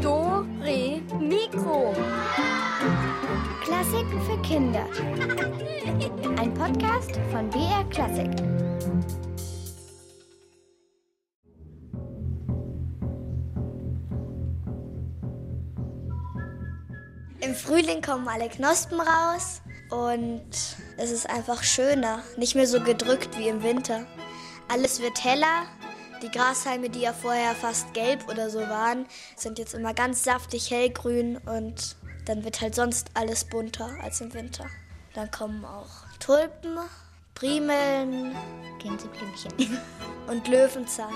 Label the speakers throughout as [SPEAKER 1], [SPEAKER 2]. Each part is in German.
[SPEAKER 1] Do, Re, Mikro.
[SPEAKER 2] Klassiken für Kinder. Ein Podcast von BR Klassik.
[SPEAKER 3] Im Frühling kommen alle Knospen raus und es ist einfach schöner, nicht mehr so gedrückt wie im Winter. Alles wird heller. Die Grashalme, die ja vorher fast gelb oder so waren, sind jetzt immer ganz saftig hellgrün und dann wird halt sonst alles bunter als im Winter. Dann kommen auch Tulpen, Primeln, Gänseblümchen und Löwenzahn.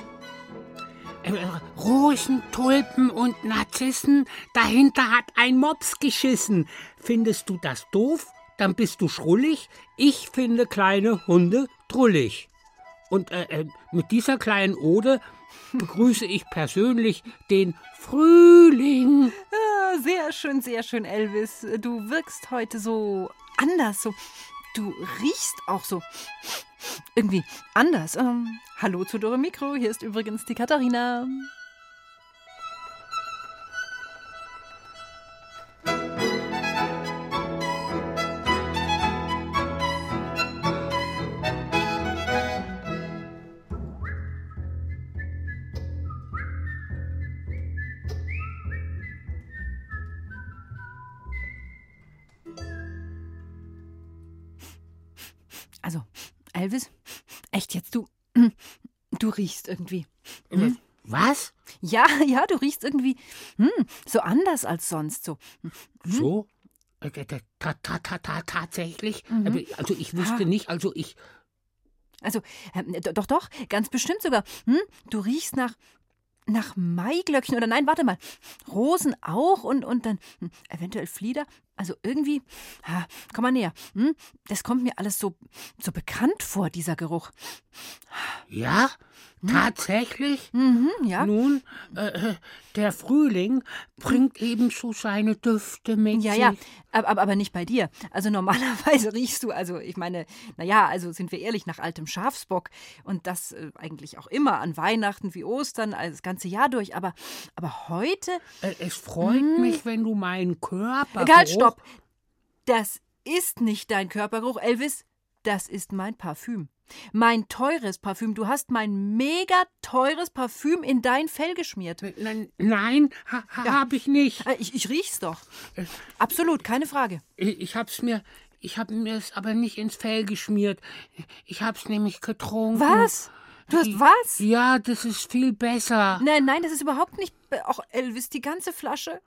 [SPEAKER 4] Äh, Rosen, Tulpen und Narzissen, dahinter hat ein Mops geschissen. Findest du das doof? Dann bist du schrullig. Ich finde kleine Hunde drullig. Und äh, äh, mit dieser kleinen Ode begrüße ich persönlich den Frühling.
[SPEAKER 5] Ah, sehr schön, sehr schön, Elvis. Du wirkst heute so anders, so. Du riechst auch so irgendwie anders. Ähm, hallo zu Dore Mikro, hier ist übrigens die Katharina. Elvis, echt jetzt, du. Du riechst irgendwie. Hm?
[SPEAKER 4] Was?
[SPEAKER 5] Ja, ja, du riechst irgendwie hm, so anders als sonst. So.
[SPEAKER 4] So? Äh, ta- ta- ta- ta- ta- Tatsächlich?
[SPEAKER 5] Mhm.
[SPEAKER 4] Also ich wusste
[SPEAKER 5] Ah.
[SPEAKER 4] nicht, also ich.
[SPEAKER 5] Also, do- doch, doch, ganz bestimmt sogar. Hm? Du riechst nach, nach Maiglöckchen oder nein, warte mal. Rosen auch und, und dann hm, eventuell Flieder. Also irgendwie, ha, komm mal näher. Hm? Das kommt mir alles so, so bekannt vor, dieser Geruch.
[SPEAKER 4] Ja? Tatsächlich?
[SPEAKER 5] Mhm, ja.
[SPEAKER 4] Nun, äh, der Frühling bringt ebenso seine Düfte mit
[SPEAKER 5] Ja,
[SPEAKER 4] sich.
[SPEAKER 5] ja, aber, aber, nicht bei dir. Also normalerweise riechst du, also ich meine, naja, also sind wir ehrlich, nach altem Schafsbock und das äh, eigentlich auch immer an Weihnachten wie Ostern, also das ganze Jahr durch. Aber, aber heute,
[SPEAKER 4] Äh, Es freut mich, wenn du meinen Körper.
[SPEAKER 5] halt, stopp, das ist nicht dein Körpergeruch, Elvis, das ist mein Parfüm. Mein teures Parfüm. Du hast mein mega teures Parfüm in dein Fell geschmiert.
[SPEAKER 4] Nein, nein ha, ha, hab ich nicht.
[SPEAKER 5] Äh, Ich, ich riech's doch. Absolut, keine Frage.
[SPEAKER 4] Ich, ich hab's mir. Ich hab mir es aber nicht ins Fell geschmiert. Ich hab's nämlich getrunken.
[SPEAKER 5] Was? Du hast was?
[SPEAKER 4] Ja, das ist viel besser.
[SPEAKER 5] Nein, nein, das ist überhaupt nicht. Auch Elvis, die ganze Flasche.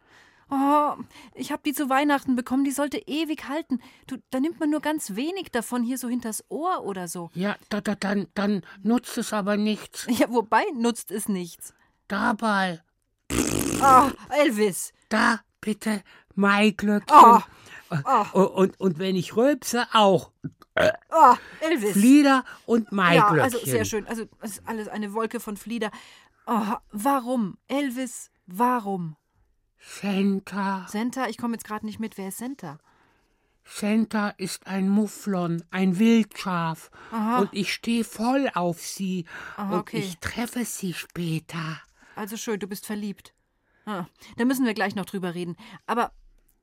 [SPEAKER 5] Oh, ich habe die zu Weihnachten bekommen, die sollte ewig halten. Du, da nimmt man nur ganz wenig davon hier so hinters Ohr oder so.
[SPEAKER 4] Ja, da, da, dann, dann nutzt es aber nichts.
[SPEAKER 5] Ja, wobei nutzt es nichts.
[SPEAKER 4] Dabei,
[SPEAKER 5] Oh, Elvis.
[SPEAKER 4] da bitte Maiglöckchen.
[SPEAKER 5] Oh,
[SPEAKER 4] Und, und, und wenn ich rülpse, auch
[SPEAKER 5] oh, Elvis.
[SPEAKER 4] Flieder und
[SPEAKER 5] ja,
[SPEAKER 4] Maiglöckchen.
[SPEAKER 5] also sehr schön. Also es ist alles eine Wolke von Flieder. Oh, warum? Elvis, warum?
[SPEAKER 4] Senta.
[SPEAKER 5] Senta, ich komme jetzt gerade nicht mit. Wer ist Senta?
[SPEAKER 4] Senta ist ein Mufflon, ein Wildschaf.
[SPEAKER 5] Aha.
[SPEAKER 4] Und ich stehe voll auf sie.
[SPEAKER 5] Aha,
[SPEAKER 4] und
[SPEAKER 5] okay.
[SPEAKER 4] ich treffe sie später.
[SPEAKER 5] Also schön, du bist verliebt. Ah, da müssen wir gleich noch drüber reden. Aber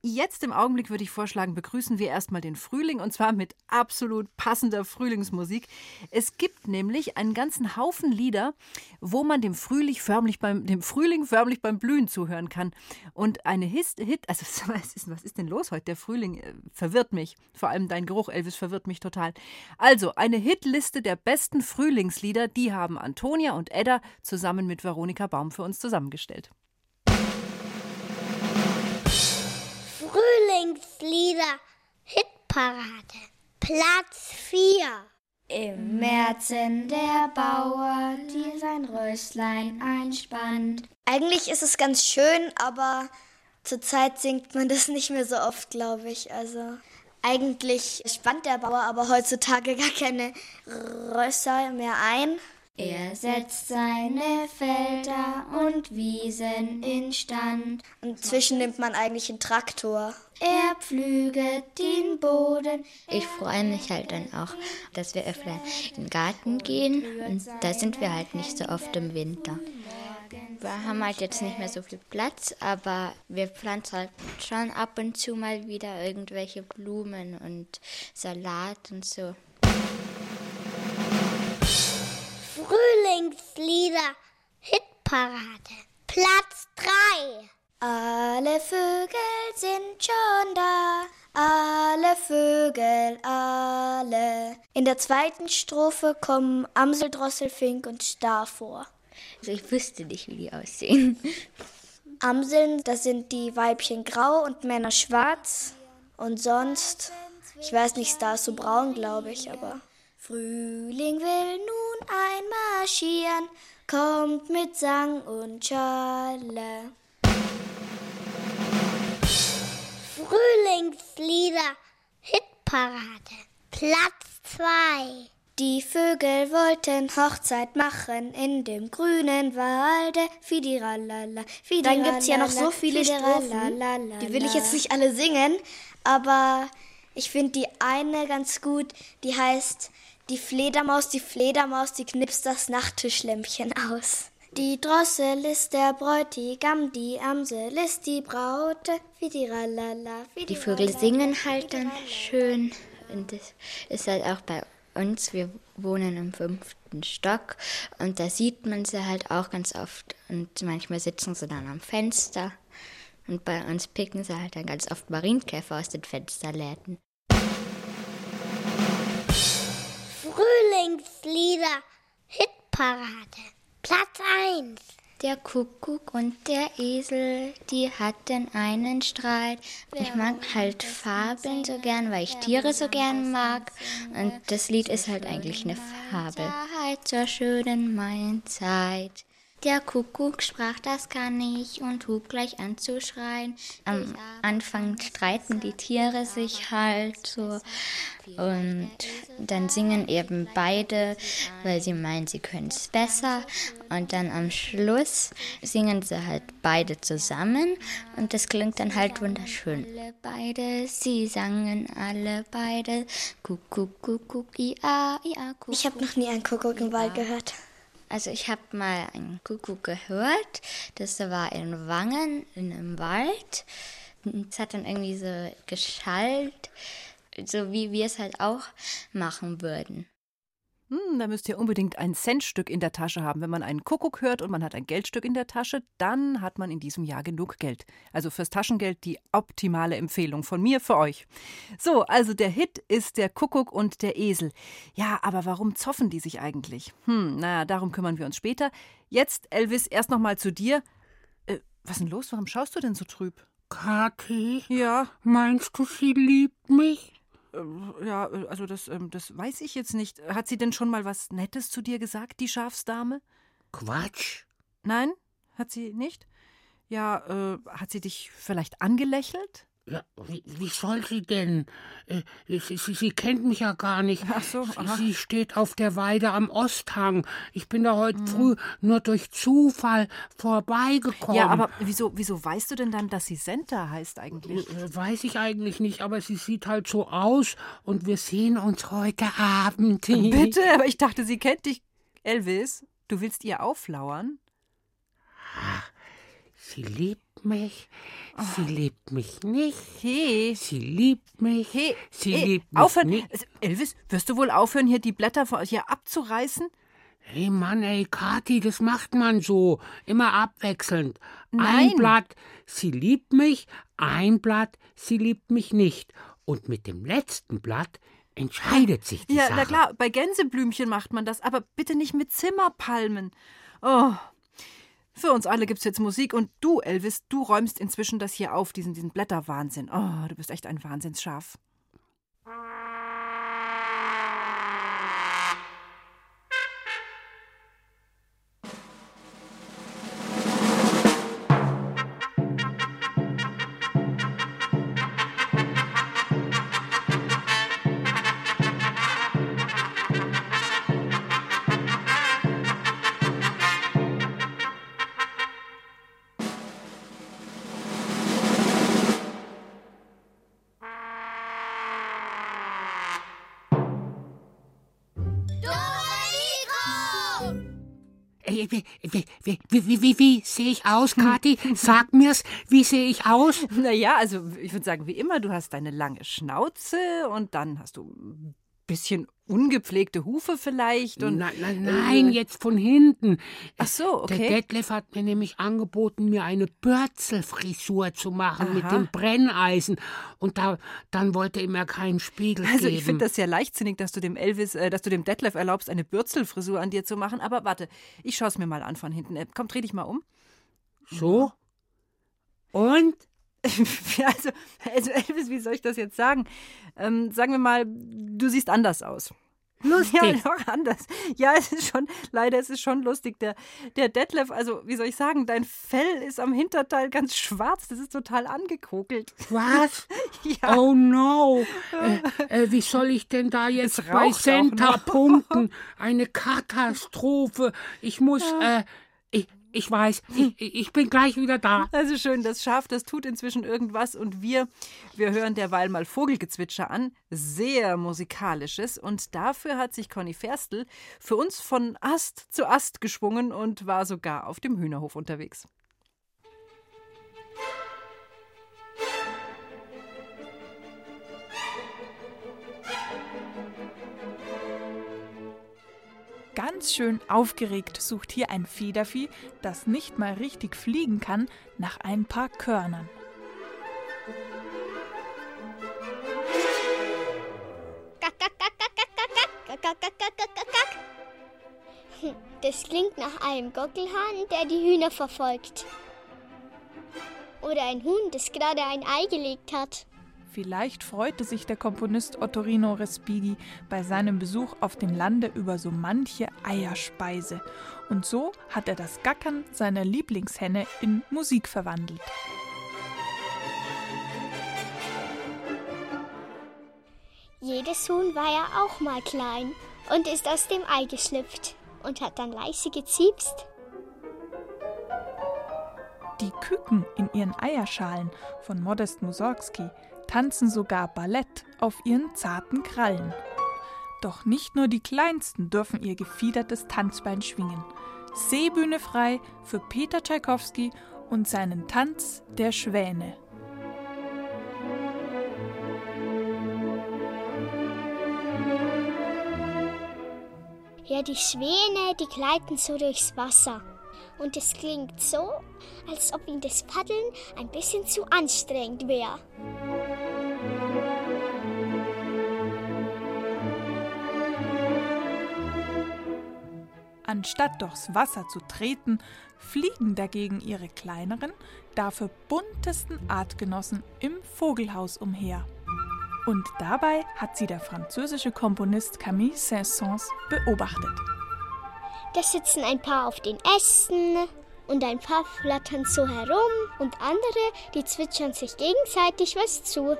[SPEAKER 5] jetzt im Augenblick würde ich vorschlagen, begrüßen wir erstmal den Frühling und zwar mit absolut passender Frühlingsmusik. Es gibt nämlich einen ganzen Haufen Lieder, wo man dem Frühling förmlich beim, dem Frühling förmlich beim Blühen zuhören kann. Und eine His, Hit, also was ist, was ist denn los heute? Der Frühling äh, verwirrt mich. Vor allem dein Geruch, Elvis, verwirrt mich total. Also, eine Hitliste der besten Frühlingslieder, die haben Antonia und Edda zusammen mit Veronika Baum für uns zusammengestellt.
[SPEAKER 6] Frühlingslieder Hitparade. Platz 4.
[SPEAKER 1] Im Märzen der Bauer, die sein Röslein einspannt.
[SPEAKER 3] Eigentlich ist es ganz schön, aber zurzeit singt man das nicht mehr so oft, glaube ich. Also eigentlich spannt der Bauer aber heutzutage gar keine Rösser mehr ein.
[SPEAKER 1] Er setzt seine Felder und Wiesen instand.
[SPEAKER 3] Und zwischen nimmt man eigentlich einen Traktor.
[SPEAKER 1] Er pflüget den Boden.
[SPEAKER 7] Ich freue mich halt dann auch, dass wir öfter in den Garten gehen. Und da sind wir halt nicht so oft im Winter. Wir haben halt jetzt nicht mehr so viel Platz, aber wir pflanzen halt schon ab und zu mal wieder irgendwelche Blumen und Salat und so.
[SPEAKER 6] Frühlingslieder Hitparade. Platz 3.
[SPEAKER 3] Alle Vögel sind schon da, alle Vögel, alle. In der zweiten Strophe kommen Amsel, Drossel, Fink und Star vor.
[SPEAKER 7] Also ich wüsste nicht, wie die aussehen.
[SPEAKER 3] Amseln, das sind die Weibchen grau und Männer schwarz. Und sonst, ich weiß nicht, Star ist so braun, glaube ich, aber. Frühling will nun einmarschieren, kommt mit Sang und Schale.
[SPEAKER 6] Frühlingslieder Hitparade. Platz 2.
[SPEAKER 3] Die Vögel wollten Hochzeit machen in dem grünen Walde. Fidiralala, Dann gibt's ja noch so viele Strophen, die will ich jetzt nicht alle singen, aber ich finde die eine ganz gut, die heißt Die Fledermaus, die Fledermaus, die knipst das Nachttischlämpchen aus. Die Drossel ist der Bräutigam, die Amsel ist die Braute. Fidiralala,
[SPEAKER 7] Die Vögel singen halt dann schön und das ist halt auch bei uns. Wir wohnen im fünften Stock und da sieht man sie halt auch ganz oft und manchmal sitzen sie dann am Fenster und bei uns picken sie halt dann ganz oft Marienkäfer aus den Fensterläden.
[SPEAKER 6] Frühlingslieder Hitparade. Platz 1.
[SPEAKER 7] Der Kuckuck und der Esel, die hatten einen Streit. Ich mag halt Fabeln so gern, weil ich Tiere so gern mag. Und das Lied ist halt eigentlich eine Fabel. Zur schönen Mainzeit. Der Kuckuck sprach, das kann ich und hub gleich an zu schreien. Am Anfang streiten die Tiere sich halt so und dann singen eben beide, weil sie meinen, sie können es besser. Und dann am Schluss singen sie halt beide zusammen und das klingt dann halt wunderschön. Alle beide, sie sangen alle beide. Kuckuck, Kuckuck, ia, ia, Kuckuck.
[SPEAKER 3] Ich habe noch nie einen Kuckuck im Wald gehört.
[SPEAKER 7] Also ich habe mal einen Kuckuck gehört. Das war in Wangen in einem Wald. Es hat dann irgendwie so geschallt, so wie wir es halt auch machen würden.
[SPEAKER 5] Hm, da müsst ihr unbedingt ein Centstück in der Tasche haben. Wenn man einen Kuckuck hört und man hat ein Geldstück in der Tasche, dann hat man in diesem Jahr genug Geld. Also fürs Taschengeld die optimale Empfehlung von mir für euch. So, also der Hit ist der Kuckuck und der Esel. Ja, aber warum zoffen die sich eigentlich? Hm, naja, darum kümmern wir uns später. Jetzt, Elvis, erst noch mal zu dir. Äh, was ist denn los? Warum schaust du denn so trüb?
[SPEAKER 4] Kathi,
[SPEAKER 5] Ja,
[SPEAKER 4] meinst du, sie liebt mich?
[SPEAKER 5] Äh, ja, äh, also das, ähm, das weiß ich jetzt nicht. Hat sie denn schon mal was Nettes zu dir gesagt, die Schafsdame?
[SPEAKER 4] Quatsch.
[SPEAKER 5] Nein, hat sie nicht? Ja, äh, hat sie dich vielleicht angelächelt?
[SPEAKER 4] Ja, wie, wie soll sie denn? Äh, sie, sie, sie kennt mich ja gar nicht.
[SPEAKER 5] Ach so, aha.
[SPEAKER 4] Sie steht auf der Weide am Osthang. Ich bin da heute
[SPEAKER 5] Mhm.
[SPEAKER 4] früh nur durch Zufall vorbeigekommen.
[SPEAKER 5] Ja, aber wieso, wieso weißt du denn dann, dass sie Senta heißt eigentlich?
[SPEAKER 4] Äh, Weiß ich eigentlich nicht, aber sie sieht halt so aus und wir sehen uns heute Abend.
[SPEAKER 5] Bitte, aber ich dachte, sie kennt dich. Elvis, du willst ihr auflauern?
[SPEAKER 4] Sie liebt mich. Sie liebt mich nicht.
[SPEAKER 5] Hey,
[SPEAKER 4] Sie liebt mich.
[SPEAKER 5] hey,
[SPEAKER 4] Sie
[SPEAKER 5] hey,
[SPEAKER 4] liebt mich
[SPEAKER 5] aufhören.
[SPEAKER 4] nicht.
[SPEAKER 5] Also, Elvis, wirst du wohl aufhören, hier die Blätter von hier abzureißen?
[SPEAKER 4] Hey Mann, ey, Kathi, das macht man so. Immer abwechselnd.
[SPEAKER 5] Nein.
[SPEAKER 4] Ein Blatt, sie liebt mich, ein Blatt, sie liebt mich nicht. Und mit dem letzten Blatt entscheidet sich die
[SPEAKER 5] Ja,
[SPEAKER 4] Sache.
[SPEAKER 5] na klar, bei Gänseblümchen macht man das, aber bitte nicht mit Zimmerpalmen. Oh. Für uns alle gibt's jetzt Musik und du, Elvis, du räumst inzwischen das hier auf, diesen, diesen Blätterwahnsinn. Oh, du bist echt ein Wahnsinnsschaf.
[SPEAKER 4] Wie, wie, wie, wie, sehe ich aus, Kathi? Sag mir's, wie sehe ich aus?
[SPEAKER 5] Naja, also ich würde sagen, wie immer, du hast deine lange Schnauze und dann hast du bisschen ungepflegte Hufe vielleicht und
[SPEAKER 4] nein, nein, nein, jetzt von hinten.
[SPEAKER 5] Ach so, okay.
[SPEAKER 4] Der Detlef hat mir nämlich angeboten, mir eine Bürzelfrisur zu machen
[SPEAKER 5] Aha.
[SPEAKER 4] mit dem Brenneisen. Und da, dann wollte er mir keinen Spiegel
[SPEAKER 5] Also
[SPEAKER 4] geben.
[SPEAKER 5] ich finde das sehr leichtsinnig, dass du dem Elvis, äh, dass du dem Detlef erlaubst, eine Bürzelfrisur an dir zu machen. Aber warte, ich schaue es mir mal an von hinten. Äh, Komm, dreh dich mal um.
[SPEAKER 4] So? Und?
[SPEAKER 5] Also, also Elvis, wie soll ich das jetzt sagen? Ähm, sagen wir mal, du siehst anders aus.
[SPEAKER 4] Lustig.
[SPEAKER 5] Ja, doch anders. Ja, es ist schon, leider ist es schon lustig. Der, der Detlef, also wie soll ich sagen, dein Fell ist am Hinterteil ganz schwarz. Das ist total angekokelt.
[SPEAKER 4] Was?
[SPEAKER 5] Ja.
[SPEAKER 4] Oh no. Äh, äh, wie soll ich denn da jetzt bei Center punkten? Eine Katastrophe. Ich muss, äh, ich, ich weiß, ich, ich bin gleich wieder da.
[SPEAKER 5] Also schön, das Schaf, das tut inzwischen irgendwas und wir, wir hören derweil mal Vogelgezwitscher an. Sehr musikalisches und dafür hat sich Conny Ferstl für uns von Ast zu Ast geschwungen und war sogar auf dem Hühnerhof unterwegs.
[SPEAKER 8] Ganz schön aufgeregt sucht hier ein Federvieh, das nicht mal richtig fliegen kann, nach ein paar Körnern.
[SPEAKER 6] Das klingt nach einem Gockelhahn, der die Hühner verfolgt. Oder ein Huhn, das gerade ein Ei gelegt hat.
[SPEAKER 8] Vielleicht freute sich der Komponist Ottorino Respighi bei seinem Besuch auf dem Lande über so manche Eierspeise. Und so hat er das Gackern seiner Lieblingshenne in Musik verwandelt.
[SPEAKER 6] Jedes Huhn war ja auch mal klein und ist aus dem Ei geschlüpft und hat dann leise geziepst.
[SPEAKER 8] Die Küken in ihren Eierschalen von Modest Mussorgsky tanzen sogar Ballett auf ihren zarten Krallen. Doch nicht nur die Kleinsten dürfen ihr gefiedertes Tanzbein schwingen. Seebühne frei für Peter Tschaikowski und seinen Tanz der Schwäne.
[SPEAKER 6] Ja, die Schwäne, die gleiten so durchs Wasser. Und es klingt so, als ob ihnen das Paddeln ein bisschen zu anstrengend wäre.
[SPEAKER 8] Anstatt durchs Wasser zu treten, fliegen dagegen ihre kleineren, dafür buntesten Artgenossen im Vogelhaus umher. Und dabei hat sie der französische Komponist Camille Saint-Saëns beobachtet.
[SPEAKER 6] Da sitzen ein paar auf den Ästen und ein paar flattern so herum und andere, die zwitschern sich gegenseitig was zu.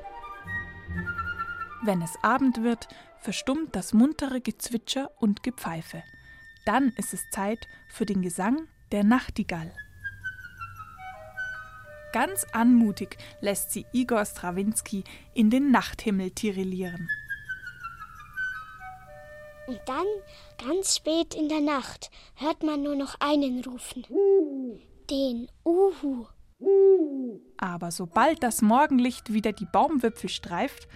[SPEAKER 8] Wenn es Abend wird, verstummt das muntere Gezwitscher und Gepfeife. Dann ist es Zeit für den Gesang der Nachtigall. Ganz anmutig lässt sie Igor Strawinski in den Nachthimmel tirillieren.
[SPEAKER 6] Und dann, ganz spät in der Nacht, hört man nur noch einen rufen. Den Uhu.
[SPEAKER 8] Aber sobald das Morgenlicht wieder die Baumwipfel streift,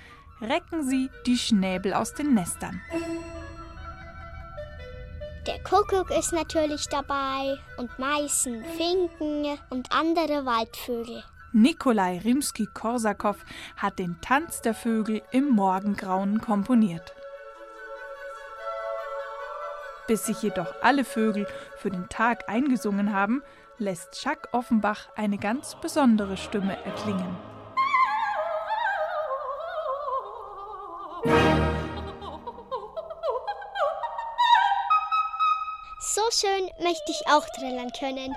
[SPEAKER 8] recken sie die Schnäbel aus den Nestern.
[SPEAKER 6] Der Kuckuck ist natürlich dabei und Meißen, Finken und andere Waldvögel.
[SPEAKER 8] Nikolai Rimski-Korsakow hat den Tanz der Vögel im Morgengrauen komponiert. Bis sich jedoch alle Vögel für den Tag eingesungen haben, lässt Jacques Offenbach eine ganz besondere Stimme erklingen.
[SPEAKER 6] Schön möchte ich auch trällern können.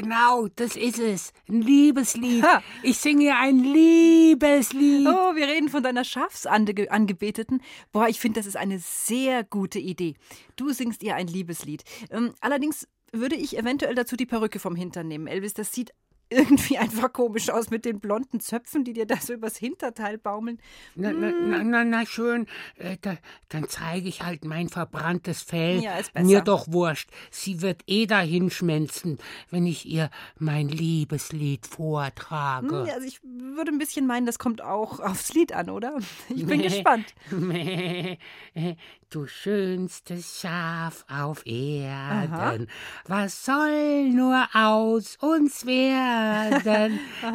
[SPEAKER 4] Genau, das ist es. Ein Liebeslied. Ha. Ich singe ein Liebeslied.
[SPEAKER 5] Oh, wir reden von deiner Schafsangebeteten. Boah, ich finde, das ist eine sehr gute Idee. Du singst ihr ein Liebeslied. Ähm, allerdings würde ich eventuell dazu die Perücke vom Hintern nehmen. Elvis, das sieht irgendwie einfach komisch aus mit den blonden Zöpfen, die dir da so übers Hinterteil baumeln.
[SPEAKER 4] Na, na, na, na, na schön, äh, da, dann zeige ich halt mein verbranntes Fell.
[SPEAKER 5] Ja, ist besser.
[SPEAKER 4] Mir doch wurscht. Sie wird eh dahin schmelzen, wenn ich ihr mein Liebeslied vortrage.
[SPEAKER 5] Hm, also ich würde ein bisschen meinen, das kommt auch aufs Lied an, oder? Ich bin gespannt.
[SPEAKER 4] du schönstes Schaf auf Erden, Aha. was soll nur aus uns werden?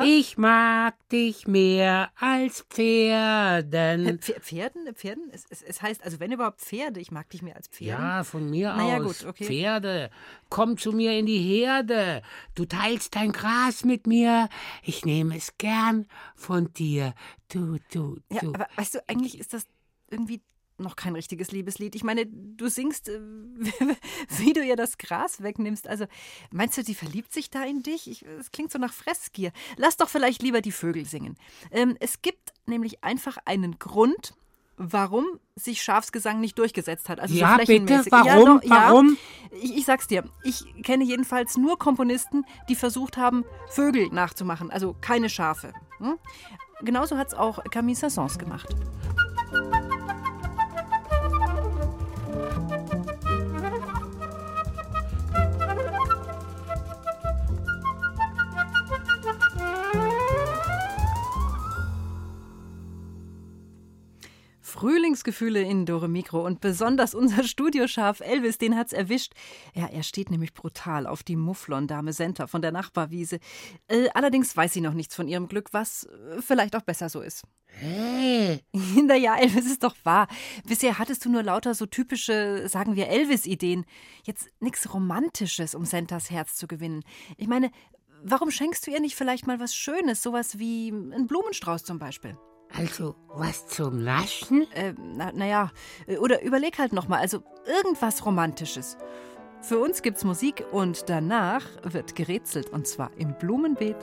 [SPEAKER 4] Ich mag dich mehr als Pferden.
[SPEAKER 5] Pferden? Pferden? Es, es, es, heißt, also wenn überhaupt Pferde, ich mag dich mehr als Pferde.
[SPEAKER 4] Ja, von mir
[SPEAKER 5] naja,
[SPEAKER 4] aus.
[SPEAKER 5] Gut, okay.
[SPEAKER 4] Pferde, komm zu mir in die Herde. Du teilst dein Gras mit mir, ich nehme es gern von dir. Du, du, du.
[SPEAKER 5] Ja, aber weißt du, eigentlich ist das irgendwie noch kein richtiges Liebeslied. Ich meine, du singst, äh, wie du ihr das Gras wegnimmst. Also, meinst du, die verliebt sich da in dich? Es klingt so nach Fressgier. Lass doch vielleicht lieber die Vögel singen. Ähm, es gibt nämlich einfach einen Grund, warum sich Schafsgesang nicht durchgesetzt hat. Also
[SPEAKER 4] ja,
[SPEAKER 5] so
[SPEAKER 4] bitte, warum? Ja, doch, warum?
[SPEAKER 5] Ja, ich, ich, sag's dir, ich kenne jedenfalls nur Komponisten, die versucht haben, Vögel nachzumachen, also keine Schafe. Hm? Genauso hat's auch Camille Saint-Saëns gemacht. Frühlingsgefühle in Dore Mikro und besonders unser Studioschaf Elvis, den hat's erwischt. Ja, er steht nämlich brutal auf die Mufflon-Dame Senta von der Nachbarwiese. Äh, allerdings weiß sie noch nichts von ihrem Glück, was äh, vielleicht auch besser so ist.
[SPEAKER 4] Hey.
[SPEAKER 5] Naja, Elvis ist doch wahr. Bisher hattest du nur lauter so typische, sagen wir, Elvis-Ideen. Jetzt nichts Romantisches, um Sentas Herz zu gewinnen. Ich meine, warum schenkst du ihr nicht vielleicht mal was Schönes, sowas wie einen Blumenstrauß zum Beispiel?
[SPEAKER 4] Also was zum Naschen?
[SPEAKER 5] Äh, naja, na äh, oder überleg halt nochmal, also irgendwas Romantisches. Für uns gibt's Musik und danach wird gerätselt und zwar im Blumenbeet.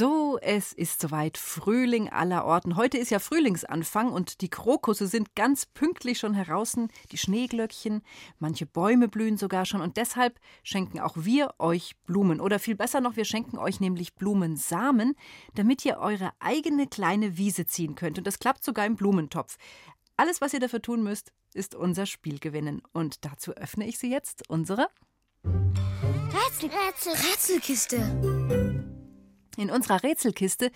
[SPEAKER 5] So, es ist soweit Frühling aller Orten. Heute ist ja Frühlingsanfang und die Krokusse sind ganz pünktlich schon heraus, die Schneeglöckchen, manche Bäume blühen sogar schon und deshalb schenken auch wir euch Blumen oder viel besser noch, wir schenken euch nämlich Blumensamen, damit ihr eure eigene kleine Wiese ziehen könnt und das klappt sogar im Blumentopf. Alles, was ihr dafür tun müsst, ist unser Spiel gewinnen und dazu öffne ich sie jetzt unsere
[SPEAKER 1] Rätsel, Rätsel, Rätselkiste.
[SPEAKER 5] In unserer Rätselkiste,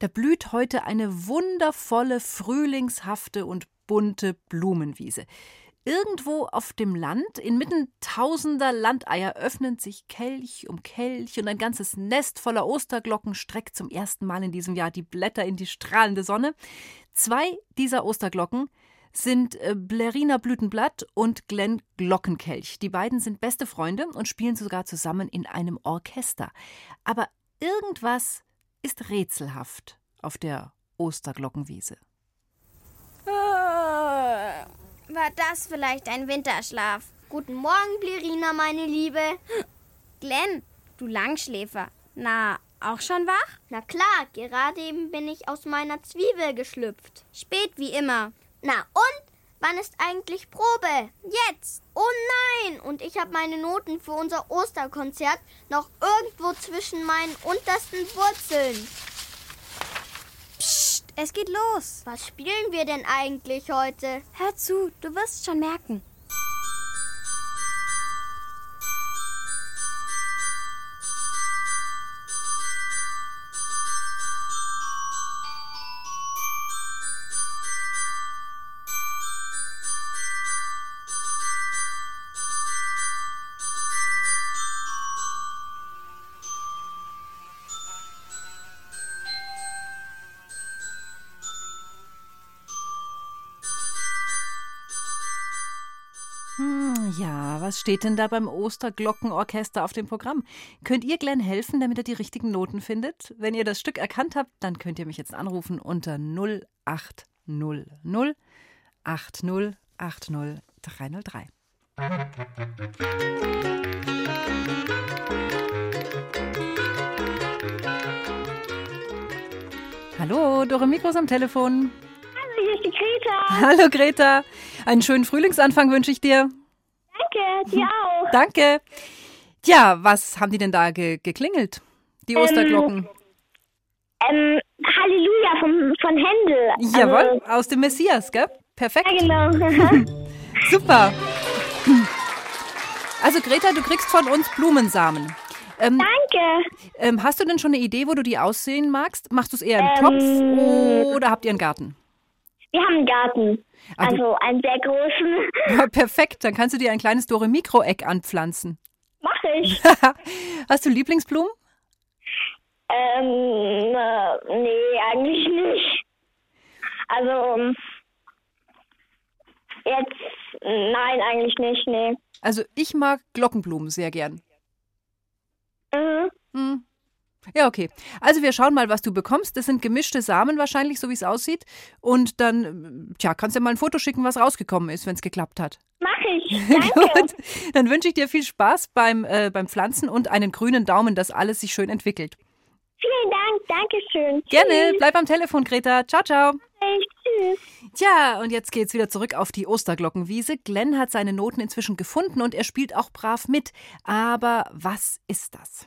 [SPEAKER 5] da blüht heute eine wundervolle, frühlingshafte und bunte Blumenwiese. Irgendwo auf dem Land, inmitten tausender Landeier, öffnen sich Kelch um Kelch und ein ganzes Nest voller Osterglocken streckt zum ersten Mal in diesem Jahr die Blätter in die strahlende Sonne. Zwei dieser Osterglocken sind äh, Blerina Blütenblatt und Glenn Glockenkelch. Die beiden sind beste Freunde und spielen sogar zusammen in einem Orchester. Aber Irgendwas ist rätselhaft auf der Osterglockenwiese.
[SPEAKER 6] Oh, war das vielleicht ein Winterschlaf? Guten Morgen, Blerina, meine Liebe. Glenn, du Langschläfer. Na, auch schon wach? Na klar, gerade eben bin ich aus meiner Zwiebel geschlüpft. Spät wie immer. Na und? Wann ist eigentlich Probe? Jetzt! Oh nein! Und ich habe meine Noten für unser Osterkonzert noch irgendwo zwischen meinen untersten Wurzeln. Psst, es geht los. Was spielen wir denn eigentlich heute? Hör zu, du wirst schon merken.
[SPEAKER 5] Steht denn da beim Osterglockenorchester auf dem Programm? Könnt ihr Glenn helfen, damit er die richtigen Noten findet? Wenn ihr das Stück erkannt habt, dann könnt ihr mich jetzt anrufen unter 0800 80 80 303. Hallo, Dore Mikros am Telefon.
[SPEAKER 9] Hallo, hier ist die Greta.
[SPEAKER 5] Hallo Greta. Einen schönen Frühlingsanfang wünsche ich dir.
[SPEAKER 9] Danke, dir auch.
[SPEAKER 5] Danke. Ja, was haben die denn da ge geklingelt? Die Osterglocken.
[SPEAKER 9] Ähm, Halleluja von, von Händel. Also,
[SPEAKER 5] Jawohl, aus dem Messias, gell? Perfekt.
[SPEAKER 9] Ja, genau.
[SPEAKER 5] Super. Also Greta, du kriegst von uns Blumensamen. Ähm,
[SPEAKER 9] Danke.
[SPEAKER 5] ähm, hast du denn schon eine Idee, wo du die aussehen magst? Machst du es eher im
[SPEAKER 9] Ähm,
[SPEAKER 5] Topf oder habt ihr einen Garten?
[SPEAKER 9] Wir haben einen Garten.
[SPEAKER 5] Du-
[SPEAKER 9] Also einen sehr großen.
[SPEAKER 5] Ja, perfekt, dann kannst du dir ein kleines Dore Mikro-Eck anpflanzen.
[SPEAKER 9] Mach ich.
[SPEAKER 5] Hast du Lieblingsblumen?
[SPEAKER 9] ähm, äh, nee, eigentlich nicht. Also, ähm, jetzt, nein, eigentlich nicht, nee.
[SPEAKER 5] Also ich mag Glockenblumen sehr gern.
[SPEAKER 9] Mhm.
[SPEAKER 5] Hm. Ja, okay. Also wir schauen mal, was du bekommst. Das sind gemischte Samen wahrscheinlich, so wie es aussieht. Und dann, tja, kannst du mal ein Foto schicken, was rausgekommen ist, wenn es geklappt hat.
[SPEAKER 9] Mach ich. Danke.
[SPEAKER 5] Gut, dann wünsche ich dir viel Spaß beim, äh, beim Pflanzen und einen grünen Daumen, dass alles sich schön entwickelt.
[SPEAKER 9] Vielen Dank. Dankeschön.
[SPEAKER 5] Gerne,
[SPEAKER 9] Tschüss.
[SPEAKER 5] bleib am Telefon, Greta. Ciao, ciao.
[SPEAKER 9] Tschüss.
[SPEAKER 5] Tja, und jetzt geht's wieder zurück auf die Osterglockenwiese. Glenn hat seine Noten inzwischen gefunden und er spielt auch brav mit. Aber was ist das?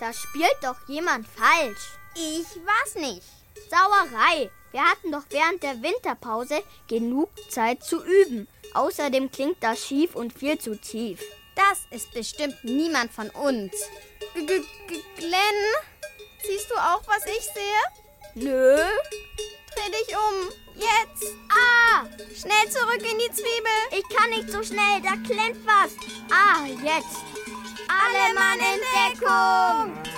[SPEAKER 6] Da spielt doch jemand falsch. Ich war's nicht. Sauerei. Wir hatten doch während der Winterpause genug Zeit zu üben. Außerdem klingt das schief und viel zu tief. Das ist bestimmt niemand von uns. -G -G Glenn, siehst du auch, was ich sehe? Nö. Dreh dich um. Jetzt. Ah, schnell zurück in die Zwiebel. Ich kann nicht so schnell, da klemmt was. Ah, jetzt. Alle Mann in Deckung.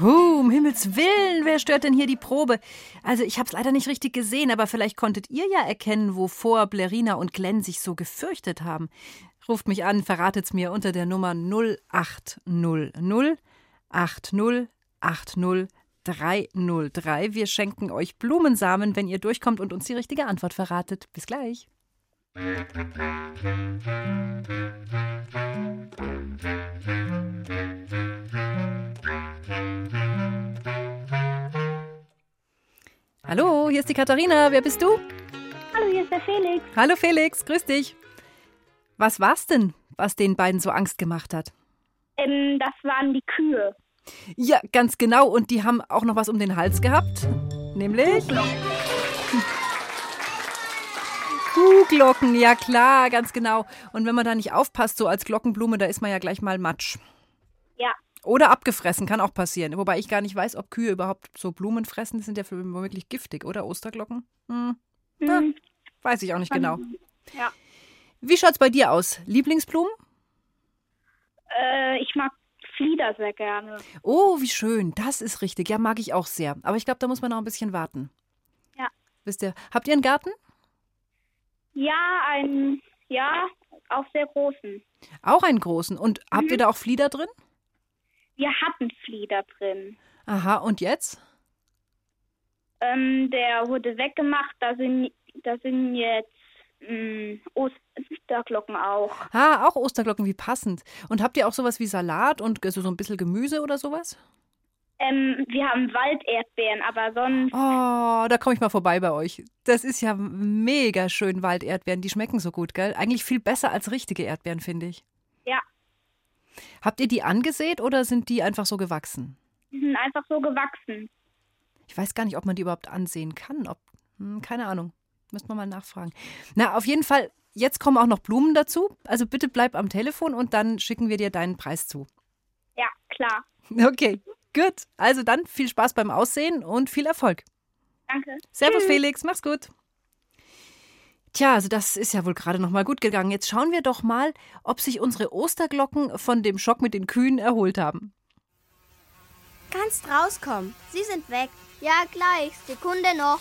[SPEAKER 5] Huh, um Himmels Willen, wer stört denn hier die Probe? Also, ich hab's leider nicht richtig gesehen, aber vielleicht konntet ihr ja erkennen, wovor Blerina und Glenn sich so gefürchtet haben. Ruft mich an, verratet's mir unter der Nummer 0800 80 80 303. Wir schenken euch Blumensamen, wenn ihr durchkommt und uns die richtige Antwort verratet. Bis gleich. Hallo, hier ist die Katharina. Wer bist du?
[SPEAKER 9] Hallo, hier ist der Felix.
[SPEAKER 5] Hallo Felix, grüß dich. Was war's denn, was den beiden so Angst gemacht hat?
[SPEAKER 9] Ähm, das waren die Kühe.
[SPEAKER 5] Ja, ganz genau. Und die haben auch noch was um den Hals gehabt. Nämlich. Kuhglocken, ja klar, ganz genau. Und wenn man da nicht aufpasst, so als Glockenblume, da ist man ja gleich mal Matsch.
[SPEAKER 9] Ja.
[SPEAKER 5] Oder abgefressen, kann auch passieren. Wobei ich gar nicht weiß, ob Kühe überhaupt so Blumen fressen. Die sind ja für womöglich giftig, oder? Osterglocken? Hm.
[SPEAKER 9] Mhm.
[SPEAKER 5] weiß ich auch nicht genau.
[SPEAKER 9] Ja.
[SPEAKER 5] Wie schaut's bei dir aus? Lieblingsblumen?
[SPEAKER 9] Äh, ich mag Flieder sehr gerne.
[SPEAKER 5] Oh, wie schön. Das ist richtig. Ja, mag ich auch sehr. Aber ich glaube, da muss man noch ein bisschen warten.
[SPEAKER 9] Ja.
[SPEAKER 5] Wisst ihr, habt ihr einen Garten?
[SPEAKER 9] Ja, ein, ja, auch sehr großen.
[SPEAKER 5] Auch einen großen. Und habt
[SPEAKER 9] Mhm.
[SPEAKER 5] ihr da auch Flieder drin?
[SPEAKER 9] Wir hatten Flieder drin.
[SPEAKER 5] Aha, und jetzt?
[SPEAKER 9] Ähm, der wurde weggemacht. Da sind, da sind jetzt mh, Osterglocken auch.
[SPEAKER 5] Ah, auch Osterglocken, wie passend. Und habt ihr auch sowas wie Salat und so, so ein bisschen Gemüse oder sowas?
[SPEAKER 9] Ähm, wir haben Walderdbeeren, aber sonst,
[SPEAKER 5] Oh, da komme ich mal vorbei bei euch. Das ist ja mega schön, Walderdbeeren. Die schmecken so gut, gell? Eigentlich viel besser als richtige Erdbeeren, finde ich.
[SPEAKER 9] ja,
[SPEAKER 5] Habt ihr die angesät oder sind die einfach so gewachsen?
[SPEAKER 9] die sind einfach so gewachsen.
[SPEAKER 5] Ich weiß gar nicht, ob man die überhaupt ansehen kann. Ob, hm, keine Ahnung. Müsste man mal nachfragen. Na, auf jeden Fall, jetzt kommen auch noch Blumen dazu. Also bitte bleib am Telefon und dann schicken wir dir deinen Preis zu.
[SPEAKER 9] Ja, klar.
[SPEAKER 5] Okay, gut. Also dann viel Spaß beim Aussehen und viel Erfolg.
[SPEAKER 9] Danke.
[SPEAKER 5] Servus
[SPEAKER 9] Tschüss.
[SPEAKER 5] Felix, mach's gut. Tja, also das ist ja wohl gerade noch mal gut gegangen. Jetzt schauen wir doch mal, ob sich unsere Osterglocken von dem Schock mit den Kühen erholt haben.
[SPEAKER 10] Kannst rauskommen. Sie sind weg. Ja, gleich. Sekunde noch.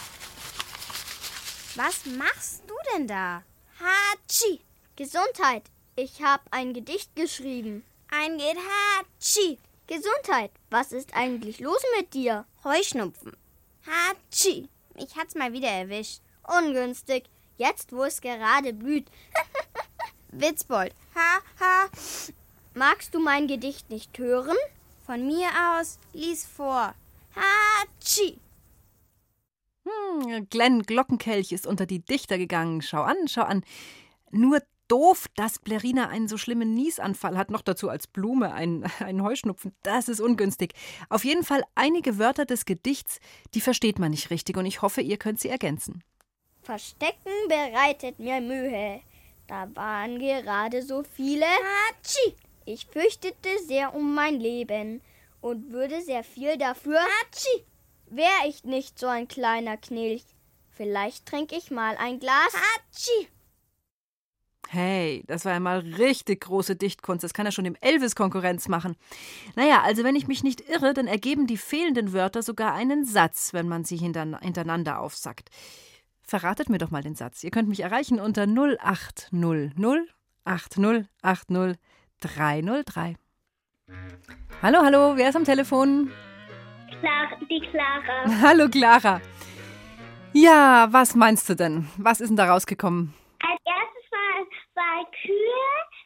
[SPEAKER 10] Was machst du denn da? Hatschi. Gesundheit. Ich habe ein Gedicht geschrieben. Ein Hatschi. Gesundheit. Was ist eigentlich los mit dir? Heuschnupfen. Hatschi. Mich hat's mal wieder erwischt. Ungünstig. Jetzt, wo es gerade blüht. Witzbold. Ha, ha. Magst du mein Gedicht nicht hören? Von mir aus, lies vor. Hatschi.
[SPEAKER 5] Hm, Glenn Glockenkelch ist unter die Dichter gegangen. Schau an, schau an. Nur doof, dass Blerina einen so schlimmen Niesanfall hat, noch dazu als Blume einen, einen Heuschnupfen. Das ist ungünstig. Auf jeden Fall einige Wörter des Gedichts, die versteht man nicht richtig und ich hoffe, ihr könnt sie ergänzen.
[SPEAKER 10] Verstecken bereitet mir Mühe. Da waren gerade so viele. Hatschi! Ich fürchtete sehr um mein Leben und würde sehr viel dafür. Hatschi! Wär ich nicht so ein kleiner Knilch, vielleicht trink ich mal ein Glas. Hatschi!
[SPEAKER 5] Hey, das war ja mal richtig große Dichtkunst. Das kann ja schon dem Elvis Konkurrenz machen. Naja, also wenn ich mich nicht irre, dann ergeben die fehlenden Wörter sogar einen Satz, wenn man sie hintereinander aufsackt. Verratet mir doch mal den Satz. Ihr könnt mich erreichen unter 0800 8080 303. Hallo, hallo, wer ist am Telefon?
[SPEAKER 9] Clara, die Clara.
[SPEAKER 5] Hallo, Clara. Ja, was meinst du denn? Was ist denn da rausgekommen?
[SPEAKER 9] Als erstes war, war Kühe,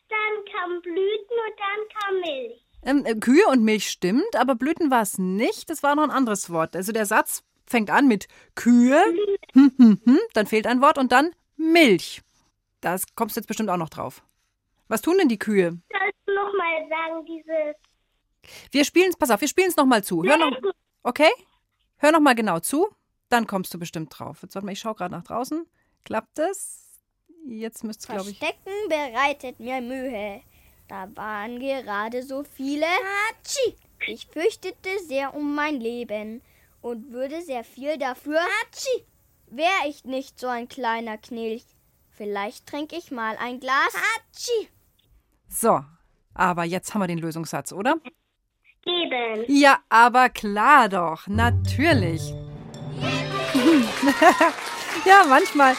[SPEAKER 9] dann kam Blüten und dann kam Milch.
[SPEAKER 5] Ähm, äh, Kühe und Milch stimmt, aber Blüten war es nicht. Das war noch ein anderes Wort. Also der Satz fängt an mit Kühe, hm, hm, hm, dann fehlt ein Wort und dann Milch. Das kommst du jetzt bestimmt auch noch drauf. Was tun denn die Kühe?
[SPEAKER 9] Sollst du nochmal sagen, dieses.
[SPEAKER 5] Wir spielen es, pass auf, wir spielen es nochmal zu. Hör noch, okay? Hör nochmal genau zu, dann kommst du bestimmt drauf. Jetzt warte mal, ich schaue gerade nach draußen. Klappt es? Jetzt müsste es, glaube ich.
[SPEAKER 10] Verstecken bereitet mir Mühe. Da waren gerade so viele. Hatschi! Ich fürchtete sehr um mein Leben und würde sehr viel dafür. Hatschi! Wär ich nicht so ein kleiner Knilch, vielleicht trink ich mal ein Glas. Hatschi!
[SPEAKER 5] So, aber jetzt haben wir den Lösungssatz, oder?
[SPEAKER 9] Eben.
[SPEAKER 5] Ja, aber klar doch, natürlich. ja, manchmal.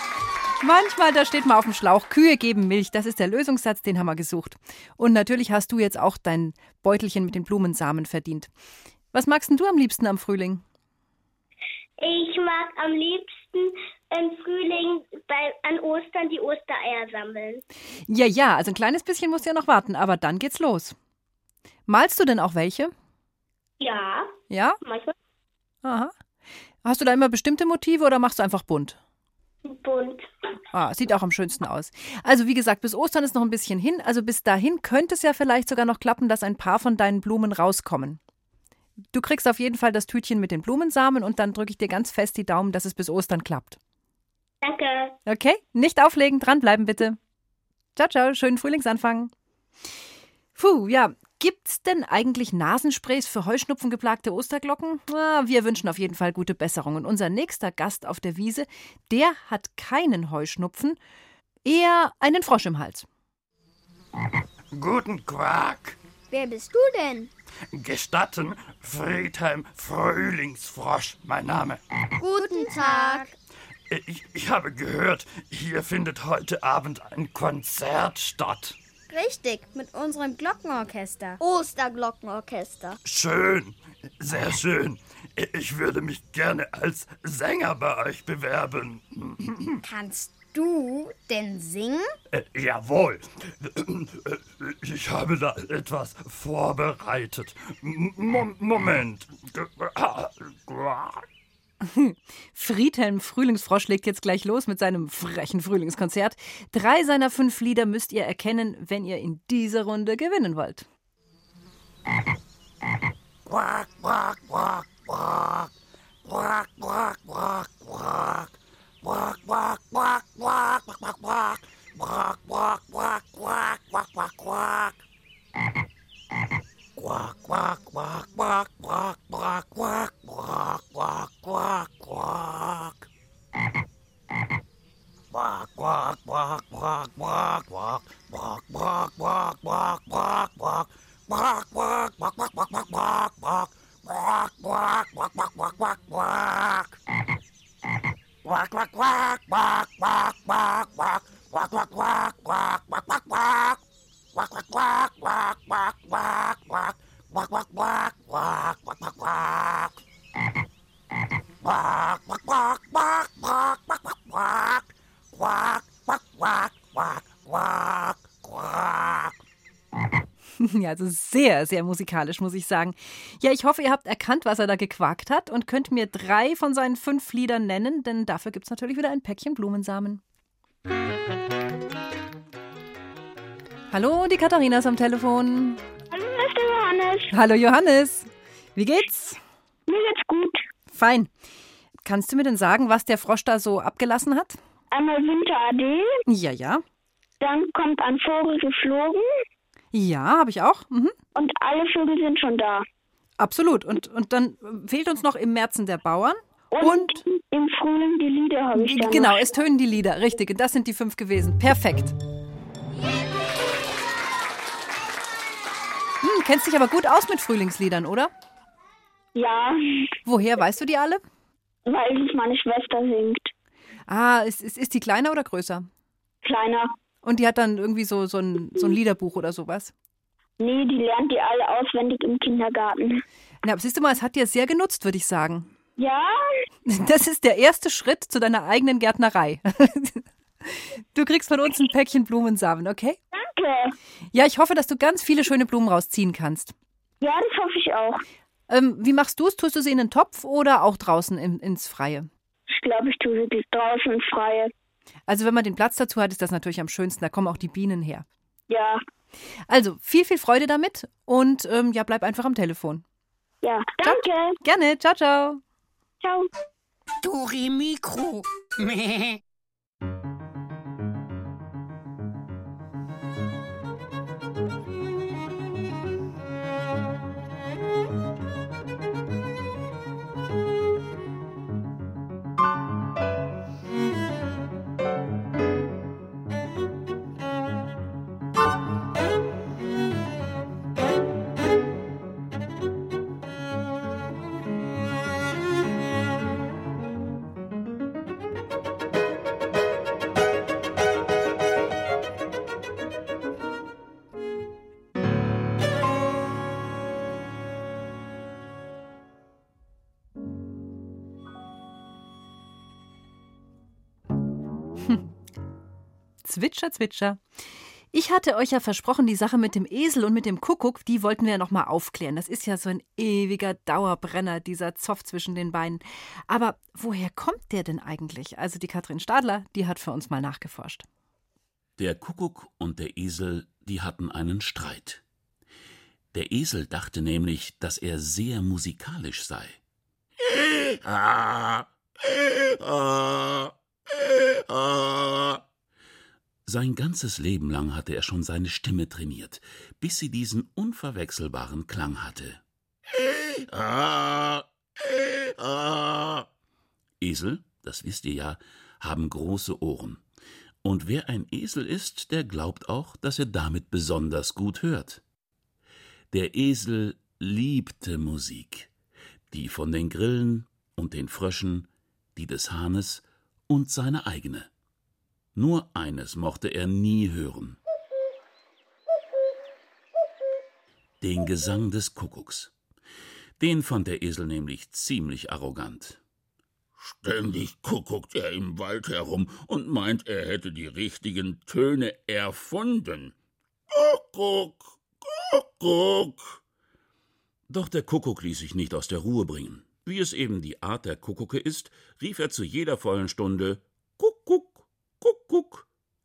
[SPEAKER 5] Manchmal, da steht man auf dem Schlauch, Kühe geben Milch, das ist der Lösungssatz, den haben wir gesucht. Und natürlich hast du jetzt auch dein Beutelchen mit den Blumensamen verdient. Was magst denn du am liebsten am Frühling?
[SPEAKER 9] Ich mag am liebsten im Frühling bei, an Ostern die Ostereier sammeln.
[SPEAKER 5] Ja, ja, also ein kleines bisschen musst du ja noch warten, aber dann geht's los. Malst du denn auch welche?
[SPEAKER 9] Ja,
[SPEAKER 5] Ja?
[SPEAKER 9] manchmal
[SPEAKER 5] Aha. Hast du da immer bestimmte Motive oder machst du einfach bunt?
[SPEAKER 9] bunt.
[SPEAKER 5] Ah, sieht auch am schönsten aus. Also wie gesagt, bis Ostern ist noch ein bisschen hin. Also bis dahin könnte es ja vielleicht sogar noch klappen, dass ein paar von deinen Blumen rauskommen. Du kriegst auf jeden Fall das Tütchen mit den Blumensamen und dann drücke ich dir ganz fest die Daumen, dass es bis Ostern klappt.
[SPEAKER 9] Danke.
[SPEAKER 5] Okay? Nicht auflegen, dranbleiben bitte. Ciao, ciao, schönen Frühlingsanfang. Puh, ja. Gibt's denn eigentlich Nasensprays für heuschnupfengeplagte Osterglocken? Ah, wir wünschen auf jeden Fall gute Besserung. Und unser nächster Gast auf der Wiese, der hat keinen Heuschnupfen, eher einen Frosch im Hals.
[SPEAKER 11] Guten Quark.
[SPEAKER 10] Wer bist du denn?
[SPEAKER 11] Gestatten, Friedhelm Frühlingsfrosch, mein Name.
[SPEAKER 10] Guten Tag.
[SPEAKER 11] Ich, ich habe gehört, hier findet heute Abend ein Konzert statt.
[SPEAKER 10] Richtig, mit unserem Glockenorchester. Osterglockenorchester.
[SPEAKER 11] Schön, sehr schön. Ich würde mich gerne als Sänger bei euch bewerben.
[SPEAKER 10] Kannst du denn singen?
[SPEAKER 11] Äh, jawohl. Ich habe da etwas vorbereitet. M Mom- Moment.
[SPEAKER 5] Friedhelm Frühlingsfrosch legt jetzt gleich los mit seinem frechen Frühlingskonzert. Drei seiner fünf Lieder müsst ihr erkennen, wenn ihr in dieser Runde gewinnen wollt.
[SPEAKER 11] Quack, quack,
[SPEAKER 5] sehr, musikalisch, muss ich sagen. Ja, ich hoffe, ihr habt erkannt, was er da gequakt hat und könnt mir drei von seinen fünf Liedern nennen, denn dafür gibt es natürlich wieder ein Päckchen Blumensamen. Hallo, die Katharina ist am Telefon.
[SPEAKER 9] Hallo, Mr. Johannes.
[SPEAKER 5] Hallo, Johannes. Wie geht's?
[SPEAKER 9] Mir geht's gut.
[SPEAKER 5] Fein. Kannst du mir denn sagen, was der Frosch da so abgelassen hat?
[SPEAKER 9] Einmal Winter AD,
[SPEAKER 5] Ja, ja.
[SPEAKER 9] dann kommt ein Vogel geflogen
[SPEAKER 5] Ja, habe ich auch. Mhm.
[SPEAKER 9] Und alle Vögel sind schon da.
[SPEAKER 5] Absolut. Und, und dann fehlt uns noch im Märzen der Bauern.
[SPEAKER 9] Und, im Frühling die Lieder habe ich dann
[SPEAKER 5] Genau,
[SPEAKER 9] noch.
[SPEAKER 5] es tönen die Lieder. Richtig. Und das sind die fünf gewesen. Perfekt. Hm, kennst dich aber gut aus mit Frühlingsliedern, oder?
[SPEAKER 9] Ja,
[SPEAKER 5] Woher weißt du die alle?
[SPEAKER 9] weil es meine Schwester singt.
[SPEAKER 5] Ah, ist, ist, ist die kleiner oder größer?
[SPEAKER 9] Kleiner.
[SPEAKER 5] Und die hat dann irgendwie so, so, ein, so ein Liederbuch oder sowas.
[SPEAKER 9] Nee, die lernt die alle auswendig im Kindergarten.
[SPEAKER 5] Na, aber siehst du mal, es hat dir sehr genutzt, würde ich sagen.
[SPEAKER 9] Ja,
[SPEAKER 5] Das ist der erste Schritt zu deiner eigenen Gärtnerei. Du kriegst von uns ein Päckchen Blumensamen, okay?
[SPEAKER 9] danke.
[SPEAKER 5] Ja, ich hoffe, dass du ganz viele schöne Blumen rausziehen kannst.
[SPEAKER 9] Ja, das hoffe ich auch.
[SPEAKER 5] Ähm, wie machst du es? Tust du sie in den Topf oder auch draußen in, ins Freie?
[SPEAKER 9] Ich glaube, ich tue sie draußen ins Freie.
[SPEAKER 5] Also wenn man den Platz dazu hat, ist das natürlich am schönsten. Da kommen auch die Bienen her.
[SPEAKER 9] Ja,
[SPEAKER 5] Also viel, viel Freude damit und ähm, ja, bleib einfach am Telefon.
[SPEAKER 9] ja. Danke.
[SPEAKER 5] Gerne. Ciao, ciao.
[SPEAKER 9] Ciao.
[SPEAKER 4] Dori Mikro.
[SPEAKER 5] Zwitscher, zwitscher. Ich hatte euch ja versprochen, die Sache mit dem Esel und mit dem Kuckuck, die wollten wir ja nochmal aufklären. Das ist ja so ein ewiger Dauerbrenner, dieser Zoff zwischen den Beinen. Aber woher kommt der denn eigentlich? Also die Katrin Stadler, die hat für uns mal nachgeforscht.
[SPEAKER 12] Der Kuckuck und der Esel, die hatten einen Streit. Der Esel dachte nämlich, dass er sehr musikalisch sei. Sein ganzes Leben lang hatte er schon seine Stimme trainiert, bis sie diesen unverwechselbaren Klang hatte. Esel, das wisst ihr ja, haben große Ohren. Und wer ein Esel ist, der glaubt auch, dass er damit besonders gut hört. Der Esel liebte Musik, die von den Grillen und den Fröschen, die des Hahnes und seine eigene. Nur eines mochte er nie hören. Den Gesang des Kuckucks. Den fand der Esel nämlich ziemlich arrogant.
[SPEAKER 13] Ständig kuckuckt er im Wald herum und meint, er hätte die richtigen Töne erfunden. Kuckuck, Kuckuck.
[SPEAKER 12] Doch der Kuckuck ließ sich nicht aus der Ruhe bringen. Wie es eben die Art der Kuckucke ist, rief er zu jeder vollen Stunde Kuckuck.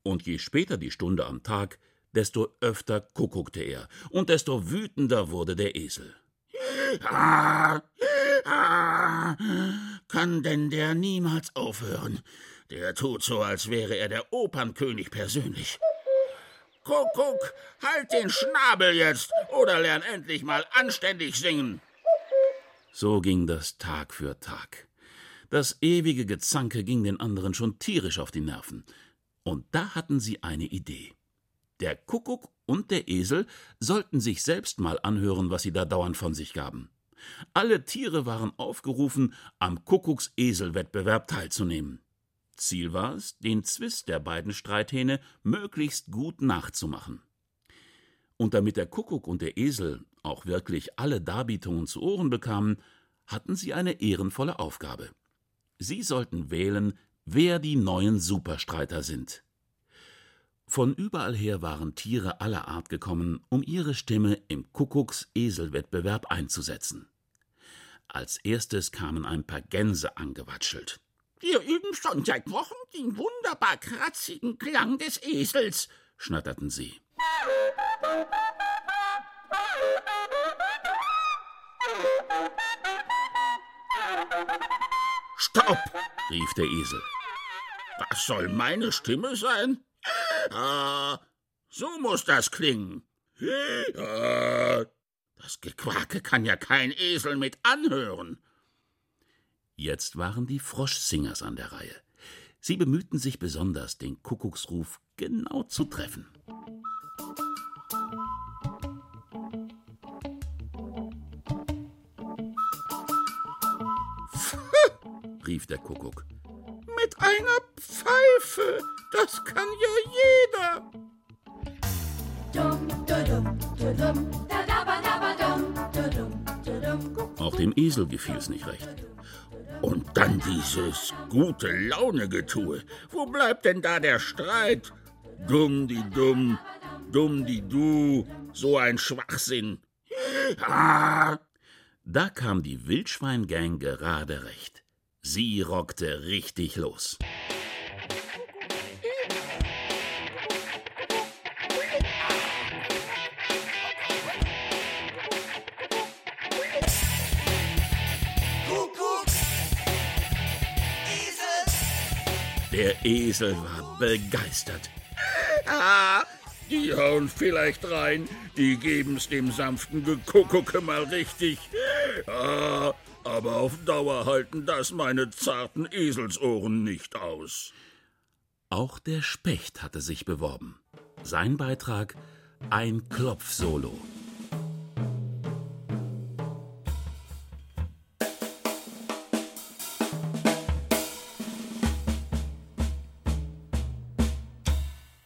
[SPEAKER 12] Und je später die Stunde am Tag, desto öfter kuckuckte er, und desto wütender wurde der Esel.
[SPEAKER 13] Ah, ah. Kann denn der niemals aufhören? Der tut so, als wäre er der Opernkönig persönlich. Kuckuck, halt den Schnabel jetzt oder lern endlich mal anständig singen.
[SPEAKER 12] So ging das Tag für Tag. Das ewige Gezanke ging den anderen schon tierisch auf die Nerven. Und da hatten sie eine Idee. Der Kuckuck und der Esel sollten sich selbst mal anhören, was sie da dauernd von sich gaben. Alle Tiere waren aufgerufen, am Kuckucksesel-Wettbewerb teilzunehmen. Ziel war es, den Zwist der beiden Streithähne möglichst gut nachzumachen. Und damit der Kuckuck und der Esel auch wirklich alle Darbietungen zu Ohren bekamen, hatten sie eine ehrenvolle Aufgabe. Sie sollten wählen, wer die neuen Superstreiter sind. Von überall her waren Tiere aller Art gekommen, um ihre Stimme im Kuckucks-Esel-Wettbewerb einzusetzen. Als erstes kamen ein paar Gänse angewatschelt.
[SPEAKER 13] Wir üben schon seit Wochen den wunderbar kratzigen Klang des Esels,
[SPEAKER 12] schnatterten sie.
[SPEAKER 13] Stopp! rief der Esel. Was soll meine Stimme sein? Ah, so muss das klingen. Ah, das Gequake kann ja kein Esel mit anhören.
[SPEAKER 12] Jetzt waren die Froschsingers an der Reihe. Sie bemühten sich besonders, den Kuckucksruf genau zu treffen. rief der Kuckuck.
[SPEAKER 13] Mit einer Pfeife, das kann ja jeder.
[SPEAKER 12] Auch dem Esel gefiel's nicht recht.
[SPEAKER 13] Und dann dieses gute Laune-Getue. Wo bleibt denn da der Streit? Dumm die dumm, dumm die du, so ein Schwachsinn.
[SPEAKER 12] Ah. Da kam die Wildschweingang gerade recht. Sie rockte richtig los. Der Esel war begeistert.
[SPEAKER 13] Ah, die hauen vielleicht rein, die geben's dem sanften Gekuckucke mal richtig. Ah, aber auf Dauer halten das meine zarten Eselsohren nicht aus.
[SPEAKER 12] Auch der Specht hatte sich beworben. Sein Beitrag ein Klopfsolo.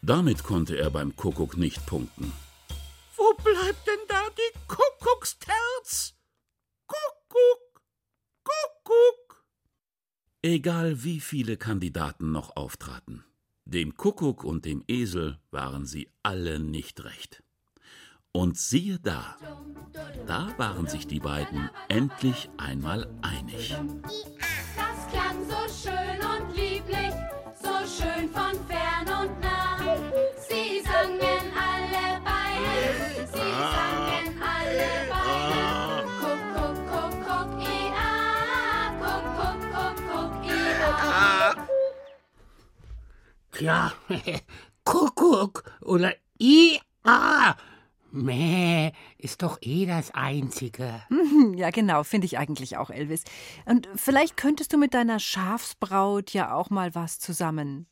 [SPEAKER 12] Damit konnte er beim Kuckuck nicht punkten. Egal wie viele Kandidaten noch auftraten, dem Kuckuck und dem Esel waren sie alle nicht recht. Und siehe da, da waren sich die beiden endlich einmal einig.
[SPEAKER 4] Tja, Kuckuck oder I-A. Mäh, ist doch eh das Einzige.
[SPEAKER 5] Mhm, Ja, genau, finde ich eigentlich auch, Elvis. Und vielleicht könntest du mit deiner Schafsbraut ja auch mal was zusammen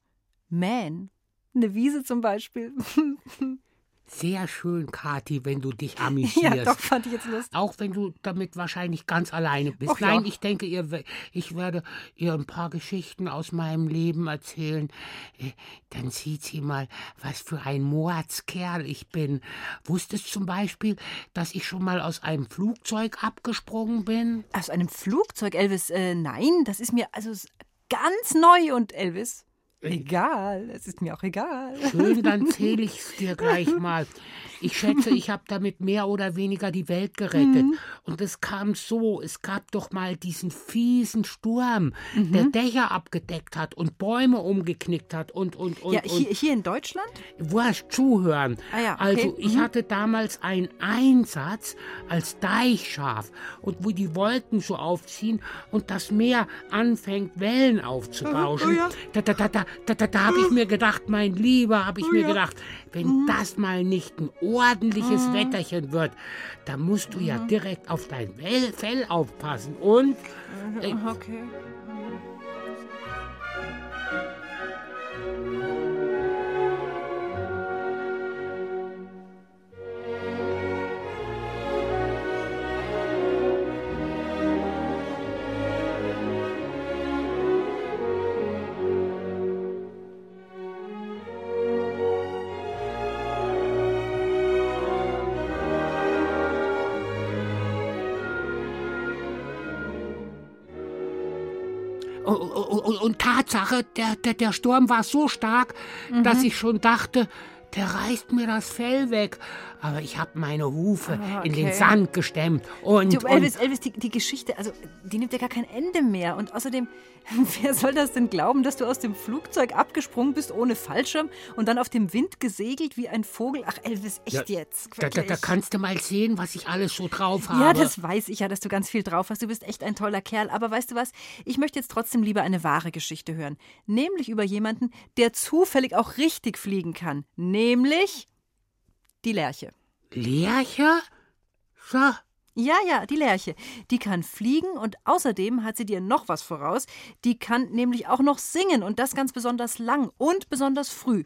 [SPEAKER 5] mähen. Eine Wiese zum Beispiel.
[SPEAKER 4] Sehr schön, Kathi, wenn du dich amüsierst.
[SPEAKER 5] ja, doch, fand ich jetzt lustig.
[SPEAKER 4] Auch wenn du damit wahrscheinlich ganz alleine bist.
[SPEAKER 5] Ja.
[SPEAKER 4] Nein, ich denke, ihr, ich werde ihr ein paar Geschichten aus meinem Leben erzählen. Äh, Dann sieht sie mal, was für ein Mordskerl ich bin. Wusstest zum Beispiel, dass ich schon mal aus einem Flugzeug abgesprungen bin?
[SPEAKER 5] Aus einem Flugzeug, Elvis? Äh, nein, das ist mir also ganz neu und Elvis. Egal, es ist mir auch egal.
[SPEAKER 4] Schön, dann zähle ich's dir gleich mal. Ich schätze, ich habe damit mehr oder weniger die Welt gerettet.
[SPEAKER 5] Mhm.
[SPEAKER 4] Und es kam so, es gab doch mal diesen fiesen Sturm,
[SPEAKER 5] Mhm.
[SPEAKER 4] der Dächer abgedeckt hat und Bäume umgeknickt hat und, und, und.
[SPEAKER 5] Ja, hier, hier in Deutschland?
[SPEAKER 4] Wurscht, zuhören.
[SPEAKER 5] Ah ja, okay.
[SPEAKER 4] Also, ich
[SPEAKER 5] Mhm.
[SPEAKER 4] hatte damals einen Einsatz als Deichschaf. Und wo die Wolken so aufziehen und das Meer anfängt, Wellen aufzubauschen,
[SPEAKER 5] Oh ja.
[SPEAKER 4] da, da, da, da, da, da, da habe ich mir gedacht, mein Lieber, habe ich
[SPEAKER 5] Oh
[SPEAKER 4] mir gedacht, wenn das mal nicht ein ordentliches
[SPEAKER 5] Mhm.
[SPEAKER 4] Wetterchen wird, dann musst du ja direkt auf dein Fell aufpassen. Und äh,
[SPEAKER 5] Okay.
[SPEAKER 4] Und, und Tatsache, der, der, der Sturm war so stark,
[SPEAKER 5] Mhm.
[SPEAKER 4] dass ich schon dachte, der reißt mir das Fell weg. Aber ich habe meine Hufe
[SPEAKER 5] Ah,
[SPEAKER 4] in den
[SPEAKER 5] okay.
[SPEAKER 4] Sand gestemmt. Und,
[SPEAKER 5] Du, Elvis,
[SPEAKER 4] und
[SPEAKER 5] Elvis, die, die Geschichte, also die nimmt ja gar kein Ende mehr. Und außerdem, wer soll das denn glauben, dass du aus dem Flugzeug abgesprungen bist ohne Fallschirm und dann auf dem Wind gesegelt wie ein Vogel? Ach, Elvis, echt
[SPEAKER 4] Ja,
[SPEAKER 5] jetzt?
[SPEAKER 4] da, da, da kannst du mal sehen, was ich alles so drauf habe.
[SPEAKER 5] Ja, das weiß ich ja, dass du ganz viel drauf hast. Du bist echt ein toller Kerl. Aber weißt du was? Ich möchte jetzt trotzdem lieber eine wahre Geschichte hören. Nämlich über jemanden, der zufällig auch richtig fliegen kann. Nämlich die Lerche.
[SPEAKER 4] Lerche? So.
[SPEAKER 5] Ja, ja, die Lerche. Die kann fliegen und außerdem hat sie dir noch was voraus. Die kann nämlich auch noch singen und das ganz besonders lang und besonders früh.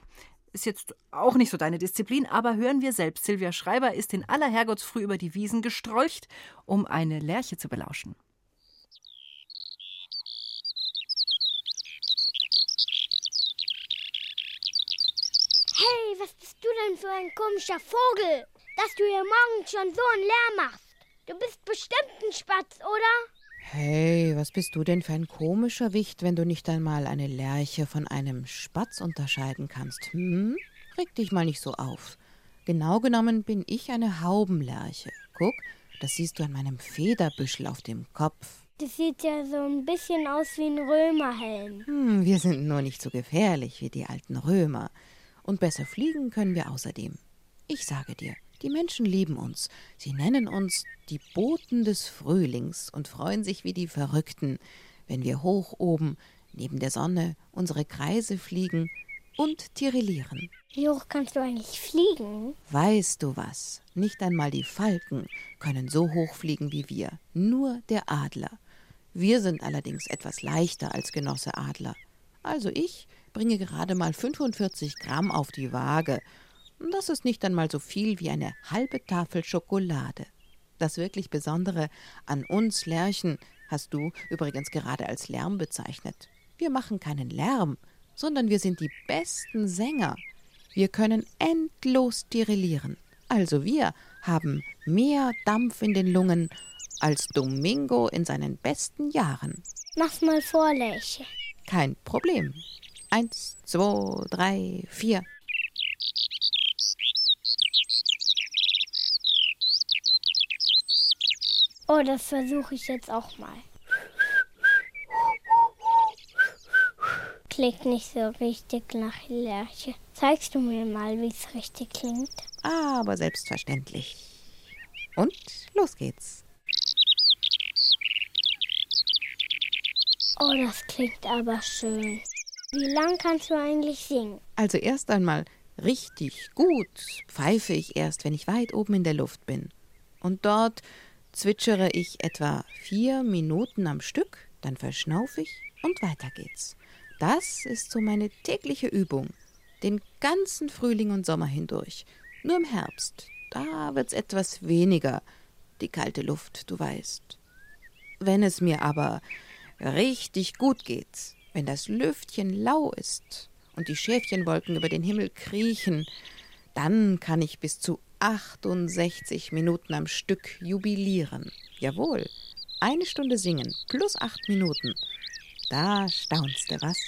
[SPEAKER 5] Ist jetzt auch nicht so deine Disziplin, aber hören wir selbst. Silvia Schreiber ist in aller Herrgottsfrüh über die Wiesen gestrolcht, um eine Lerche zu belauschen.
[SPEAKER 6] Hey, was bist du denn für ein komischer Vogel, dass du hier morgens schon so einen Lärm machst? Du bist bestimmt ein Spatz, oder?
[SPEAKER 14] Hey, was bist du denn für ein komischer Wicht, wenn du nicht einmal eine Lerche von einem Spatz unterscheiden kannst? Hm? Reg dich mal nicht so auf. Genau genommen bin ich eine Haubenlerche. Guck, das siehst du an meinem Federbüschel auf dem Kopf.
[SPEAKER 6] Das sieht ja so ein bisschen aus wie ein Römerhelm.
[SPEAKER 14] Hm, wir sind nur nicht so gefährlich wie die alten Römer. Und besser fliegen können wir außerdem. Ich sage dir, die Menschen lieben uns. Sie nennen uns die Boten des Frühlings und freuen sich wie die Verrückten, wenn wir hoch oben neben der Sonne unsere Kreise fliegen und tirillieren.
[SPEAKER 6] Wie hoch kannst du eigentlich fliegen?
[SPEAKER 14] Weißt du was? Nicht einmal die Falken können so hoch fliegen wie wir, nur der Adler. Wir sind allerdings etwas leichter als Genosse Adler. Also ich bringe gerade mal 45 Gramm auf die Waage. Das ist nicht einmal so viel wie eine halbe Tafel Schokolade. Das wirklich Besondere an uns Lerchen hast du übrigens gerade als Lärm bezeichnet. Wir machen keinen Lärm, sondern wir sind die besten Sänger. Wir können endlos tirillieren. Also wir haben mehr Dampf in den Lungen als Domingo in seinen besten Jahren.
[SPEAKER 6] Mach's mal vor, Lerche.
[SPEAKER 14] Kein Problem. Eins, zwei, drei, vier.
[SPEAKER 6] Oh, das versuche ich jetzt auch mal. Klingt nicht so richtig nach Lerche. Zeigst du mir mal, wie es richtig klingt?
[SPEAKER 14] Aber selbstverständlich. Und los geht's.
[SPEAKER 6] Oh, das klingt aber schön. Wie lang kannst du eigentlich singen?
[SPEAKER 14] Also erst einmal richtig gut pfeife ich erst, wenn ich weit oben in der Luft bin. Und dort zwitschere ich etwa vier Minuten am Stück, dann verschnaufe ich und weiter geht's. Das ist so meine tägliche Übung, den ganzen Frühling und Sommer hindurch. Nur im Herbst, da wird's etwas weniger, die kalte Luft, du weißt. Wenn es mir aber richtig gut geht, wenn das Lüftchen lau ist und die Schäfchenwolken über den Himmel kriechen, dann kann ich bis zu 68 Minuten am Stück jubilieren. Jawohl, eine Stunde singen plus acht Minuten. Da staunst du, was?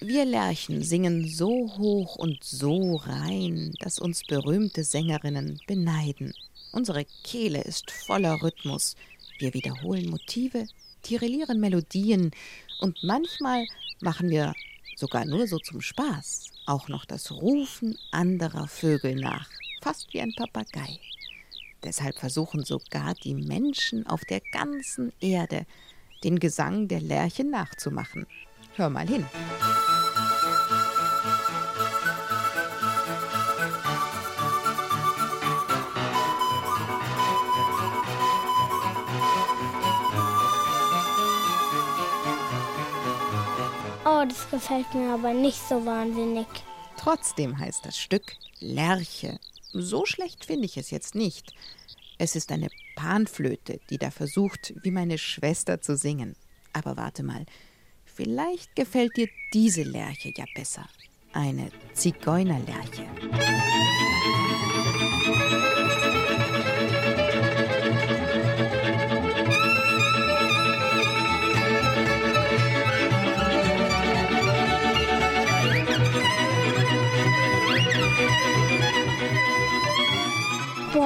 [SPEAKER 14] Wir Lerchen singen so hoch und so rein, dass uns berühmte Sängerinnen beneiden. Unsere Kehle ist voller Rhythmus. Wir wiederholen Motive, tirillieren Melodien und manchmal machen wir sogar nur so zum Spaß auch noch das Rufen anderer Vögel nach, fast wie ein Papagei. Deshalb versuchen sogar die Menschen auf der ganzen Erde den Gesang der Lerche nachzumachen. Hör mal hin.
[SPEAKER 6] Gefällt mir aber nicht so wahnsinnig.
[SPEAKER 14] Trotzdem heißt das Stück Lerche. So schlecht finde ich es jetzt nicht. Es ist eine Panflöte, die da versucht, wie meine Schwester zu singen. Aber warte mal, vielleicht gefällt dir diese Lerche ja besser. Eine Zigeunerlerche.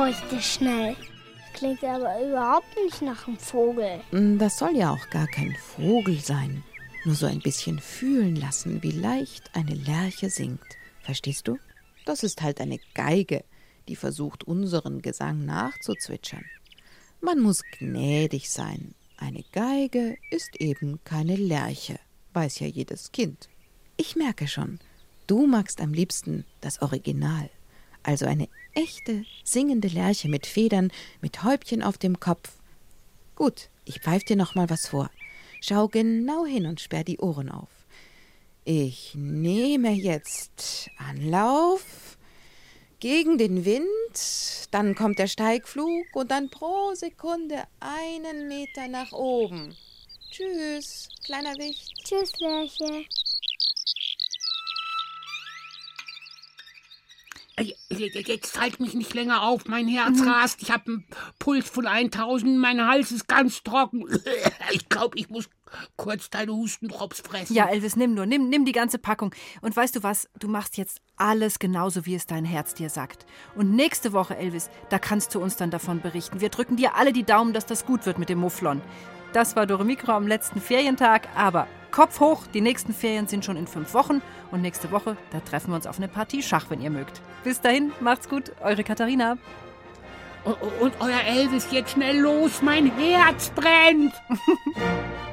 [SPEAKER 6] Wirklich schnell. Klingt aber überhaupt nicht nach einem Vogel.
[SPEAKER 14] Hm, Das soll ja auch gar kein Vogel sein. Nur so ein bisschen fühlen lassen, wie leicht eine Lerche singt. Verstehst du? Das ist halt eine Geige, die versucht, unseren Gesang nachzuzwitschern. Man muss gnädig sein. Eine Geige ist eben keine Lerche, weiß ja jedes Kind. Ich merke schon, du magst am liebsten das Original, also eine echte singende Lerche mit Federn, mit Häubchen auf dem Kopf. Gut, ich pfeif dir noch mal was vor. Schau genau hin und sperr die Ohren auf. Ich nehme jetzt Anlauf gegen den Wind, dann kommt der Steigflug und dann pro Sekunde einen Meter nach oben. Tschüss, kleiner Wicht.
[SPEAKER 6] Tschüss, Lerche.
[SPEAKER 4] Jetzt halt mich nicht länger auf, mein Herz rast. Ich habe einen Puls von 1000, mein Hals ist ganz trocken. Ich glaube, ich muss kurz deine Hustendrops fressen.
[SPEAKER 5] Ja, Elvis, nimm nur, nimm, nimm die ganze Packung. Und weißt du was, du machst jetzt alles genauso, wie es dein Herz dir sagt. Und nächste Woche, Elvis, da kannst du uns dann davon berichten. Wir drücken dir alle die Daumen, dass das gut wird mit dem Mufflon. Das war Dore Mikro am letzten Ferientag, aber Kopf hoch, die nächsten Ferien sind schon in fünf Wochen und nächste Woche, da treffen wir uns auf eine Partie Schach, wenn ihr mögt. Bis dahin, macht's gut, eure Katharina.
[SPEAKER 4] Und euer Elvis, jetzt schnell los, mein Herz brennt.